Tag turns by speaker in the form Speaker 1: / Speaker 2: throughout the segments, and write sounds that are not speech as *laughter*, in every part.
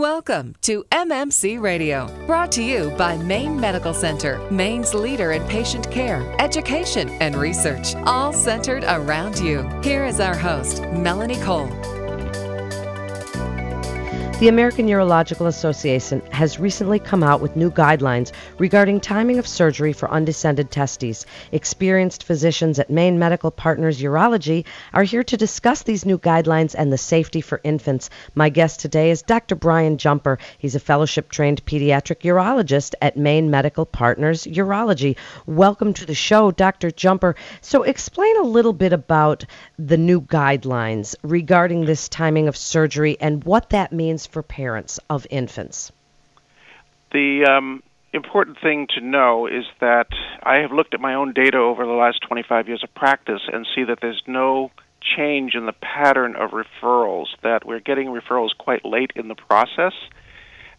Speaker 1: Welcome to MMC Radio, brought to you by Maine Medical Center, Maine's leader in patient care, education, and research, all centered around you. Here is our host, Melanie Cole.
Speaker 2: The American Urological Association has recently come out with new guidelines regarding timing of surgery for undescended testes. Experienced physicians at Maine Medical Partners Urology are here to discuss these new guidelines and the safety for infants. My guest today is Dr. Brian Jumper. He's a fellowship trained pediatric urologist at Maine Medical Partners Urology. Welcome to the show, Dr. Jumper. So, explain a little bit about the new guidelines regarding this timing of surgery and what that means for parents of infants?
Speaker 3: The um, important thing to know is that I have looked at my own data over the last 25 years of practice and see that there's no change in the pattern of referrals, that we're getting referrals quite late in the process,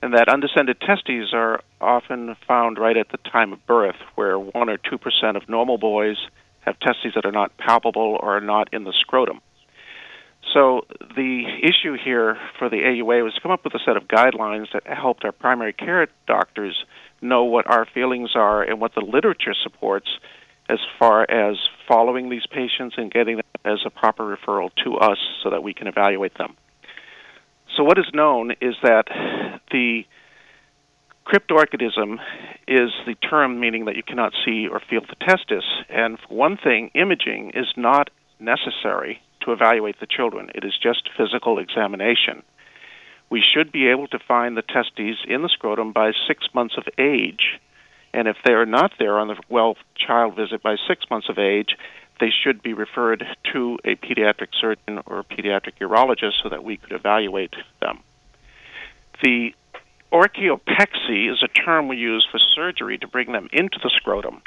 Speaker 3: and that undescended testes are often found right at the time of birth, where 1 or 2% of normal boys have testes that are not palpable or are not in the scrotum. So the issue here for the AUA was to come up with a set of guidelines that helped our primary care doctors know what our feelings are and what the literature supports as far as following these patients and getting them as a proper referral to us so that we can evaluate them. So what is known is that the cryptorchidism is the term meaning that you cannot see or feel the testis. And for one thing, imaging is not necessary to evaluate the children. It is just physical examination. We should be able to find the testes in the scrotum by six months of age. And if they are not there on the well child visit by six months of age, they should be referred to a pediatric surgeon or a pediatric urologist so that we could evaluate them. The orchiopexy is a term we use for surgery to bring them into the scrotum.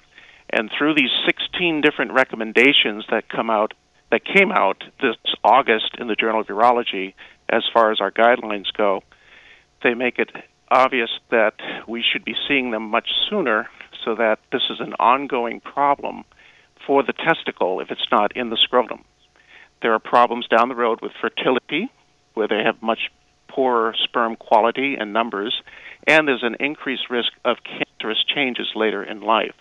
Speaker 3: And through these 16 different recommendations that come out that came out this August in the Journal of Urology, as far as our guidelines go, they make it obvious that we should be seeing them much sooner so that this is an ongoing problem for the testicle if it's not in the scrotum. There are problems down the road with fertility, where they have much poorer sperm quality and numbers, and there's an increased risk of cancerous changes later in life.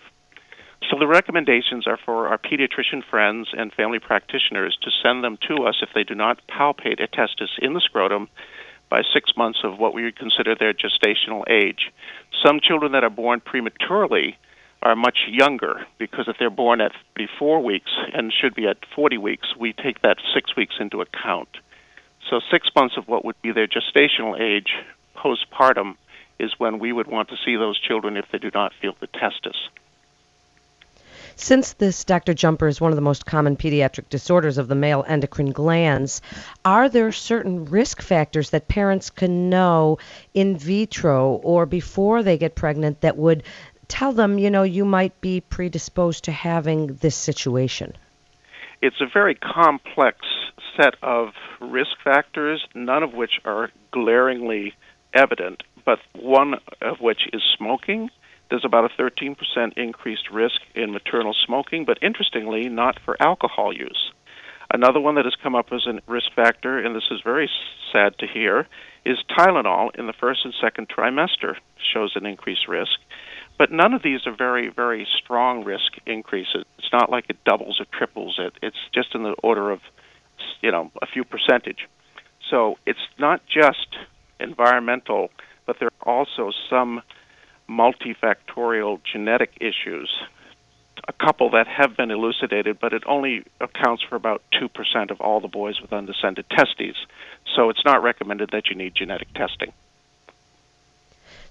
Speaker 3: So the recommendations are for our pediatrician friends and family practitioners to send them to us if they do not palpate a testis in the scrotum by six months of what we would consider their gestational age. Some children that are born prematurely are much younger because if they're born at 34 weeks and should be at 40 weeks, we take that six weeks into account. So, six months of what would be their gestational age postpartum is when we would want to see those children if they do not feel the testis.
Speaker 2: Since this, Dr. Jumper, is one of the most common pediatric disorders of the male endocrine glands, are there certain risk factors that parents can know in vitro or before they get pregnant that would tell them, you know, you might be predisposed to having this situation?
Speaker 3: It's a very complex set of risk factors, none of which are glaringly evident, but one of which is smoking there's about a 13% increased risk in maternal smoking, but interestingly, not for alcohol use. Another one that has come up as a risk factor, and this is very sad to hear, is Tylenol in the first and second trimester shows an increased risk. But none of these are very, very strong risk increases. It's not like it doubles or triples it. It's just in the order of, you know, a few percentage. So it's not just environmental, but there are also some multifactorial genetic issues, a couple that have been elucidated, but it only accounts for about 2% of all the boys with undescended testes. So it's not recommended that you need genetic testing.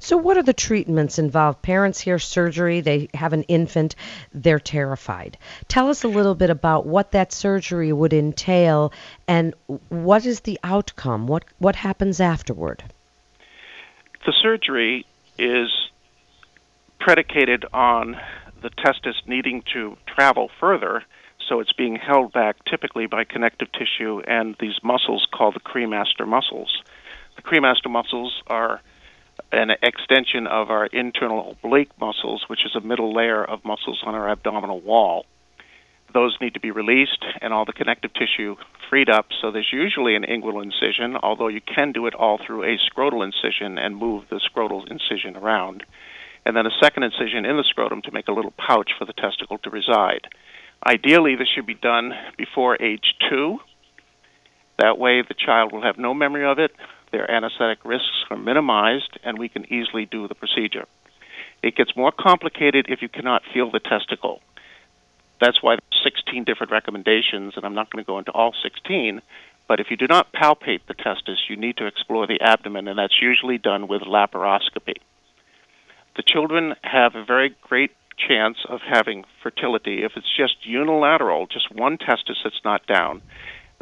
Speaker 2: So, what are the treatments involved? Parents hear surgery, they have an infant, they're terrified. Tell us a little bit about what that surgery would entail and what is the outcome? What, what happens afterward?
Speaker 3: The surgery is predicated on the testis needing to travel further, so it's being held back typically by connective tissue and these muscles called the cremaster muscles. The cremaster muscles are an extension of our internal oblique muscles, which is a middle layer of muscles on our abdominal wall. those need to be released and all the connective tissue freed up. So there's usually an inguinal incision, although you can do it all through a scrotal incision and move the scrotal incision around. And then a second incision in the scrotum to make a little pouch for the testicle to reside. Ideally, this should be done before age two. That way, the child will have no memory of it, their anesthetic risks are minimized, and we can easily do the procedure. It gets more complicated if you cannot feel the testicle that's why there's 16 different recommendations, and I'm not going to go into all 16. But if you do not palpate the testis, you need to explore the abdomen, and that's usually done with laparoscopy. The children have a very great chance of having fertility if it's just unilateral, just one testis that's not down.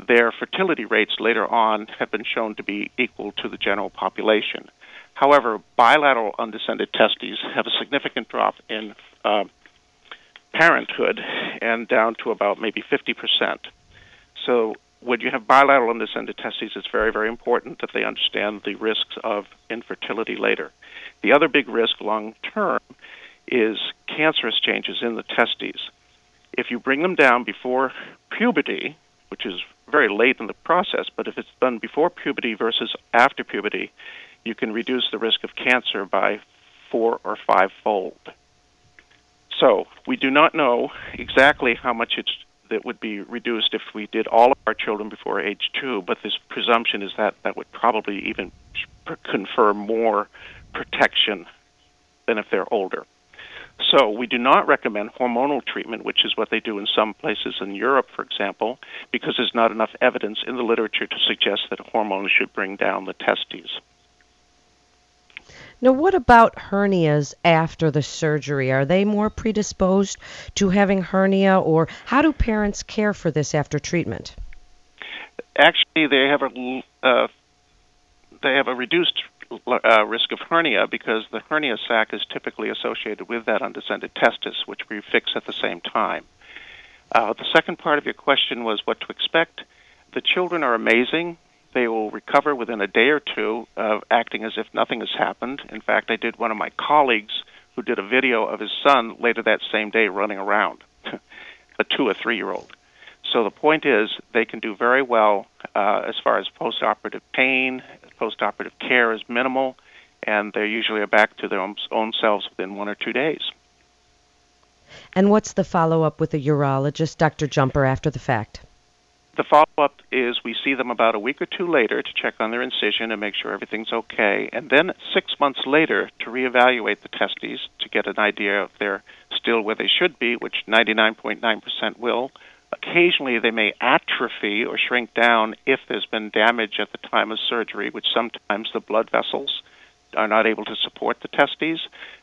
Speaker 3: Their fertility rates later on have been shown to be equal to the general population. However, bilateral undescended testes have a significant drop in uh, parenthood and down to about maybe 50%. So when you have bilateral undescended testes, it's very, very important that they understand the risks of infertility later. The other big risk long term is cancerous changes in the testes. If you bring them down before puberty, which is very late in the process, but if it's done before puberty versus after puberty, you can reduce the risk of cancer by four or five fold. So we do not know exactly how much it's that would be reduced if we did all of our children before age two, but this presumption is that that would probably even confer more protection than if they're older. So we do not recommend hormonal treatment, which is what they do in some places in Europe, for example, because there's not enough evidence in the literature to suggest that hormones should bring down the testes.
Speaker 2: Now, what about hernias after the surgery? Are they more predisposed to having hernia, or how do parents care for this after treatment?
Speaker 3: Actually, they have a uh, they have a reduced uh, risk of hernia because the hernia sac is typically associated with that undescended testis, which we fix at the same time. Uh, the second part of your question was what to expect. The children are amazing they will recover within a day or two of acting as if nothing has happened. In fact, I did one of my colleagues who did a video of his son later that same day running around, *laughs* a two or three year old. So the point is, they can do very well uh, as far as postoperative pain. Postoperative care is minimal, and they usually are back to their own selves within one or two days.
Speaker 2: And what's the follow up with a urologist, Dr. Jumper, after the fact?
Speaker 3: The follow up is we see them about a week or two later to check on their incision and make sure everything's okay, and then six months later to reevaluate the testes to get an idea if they're still where they should be, which 99.9% will. Occasionally, they may atrophy or shrink down if there's been damage at the time of surgery, which sometimes the blood vessels are not able to support the testes,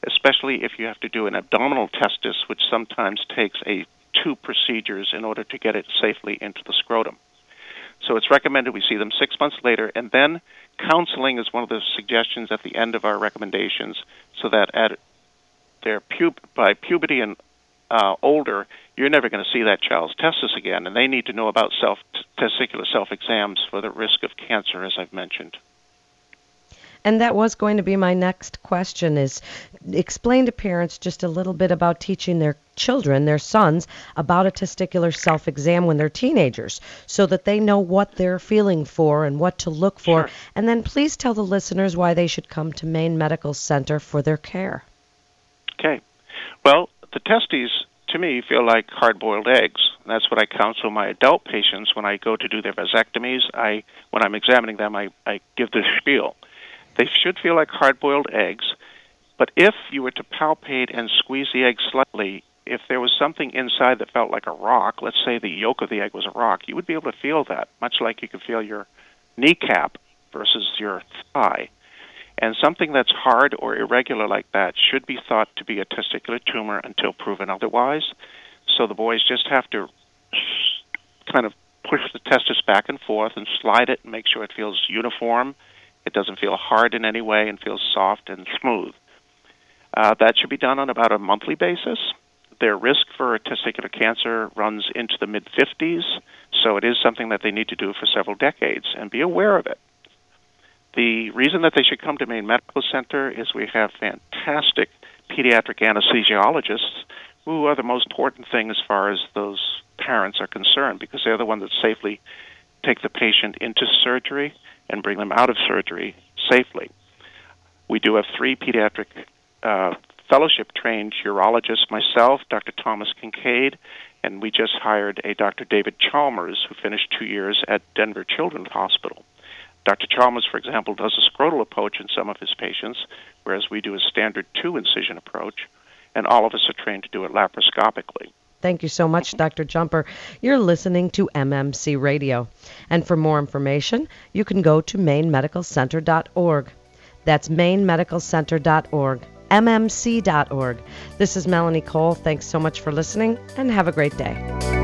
Speaker 3: especially if you have to do an abdominal testis, which sometimes takes a two procedures in order to get it safely into the scrotum. So it's recommended we see them six months later, and then counseling is one of the suggestions at the end of our recommendations, so that at their pub- by puberty and uh, older, you're never going to see that child's testis again, and they need to know about self testicular self exams for the risk of cancer, as I've mentioned.
Speaker 2: And that was going to be my next question is explain to parents just a little bit about teaching their children, their sons, about a testicular self-exam when they're teenagers so that they know what they're feeling for and what to look for.
Speaker 3: Sure.
Speaker 2: And then please tell the listeners why they should come to Maine Medical Center for their care.
Speaker 3: Okay. Well, the testes to me feel like hard-boiled eggs. That's what I counsel my adult patients when I go to do their vasectomies. I when I'm examining them, I, I give the spiel. They should feel like hard boiled eggs, but if you were to palpate and squeeze the egg slightly, if there was something inside that felt like a rock, let's say the yolk of the egg was a rock, you would be able to feel that, much like you could feel your kneecap versus your thigh. And something that's hard or irregular like that should be thought to be a testicular tumor until proven otherwise. So the boys just have to kind of push the testis back and forth and slide it and make sure it feels uniform it doesn't feel hard in any way and feels soft and smooth. Uh, that should be done on about a monthly basis. Their risk for testicular cancer runs into the mid 50s, so it is something that they need to do for several decades and be aware of it. The reason that they should come to Maine Medical Center is we have fantastic pediatric anesthesiologists who are the most important thing as far as those parents are concerned because they're the ones that safely take the patient into surgery and bring them out of surgery safely. We do have three pediatric uh, fellowship trained urologists myself, Dr. Thomas Kincaid, and we just hired a Dr. David Chalmers who finished two years at Denver Children's Hospital. Dr. Chalmers, for example, does a scrotal approach in some of his patients, whereas we do a standard two incision approach, and all of us are trained to do it laparoscopically.
Speaker 2: Thank you so much, Dr. Jumper. You're listening to MMC Radio. And for more information, you can go to mainemedicalcenter.org. That's mainemedicalcenter.org, mmc.org. This is Melanie Cole. Thanks so much for listening, and have a great day.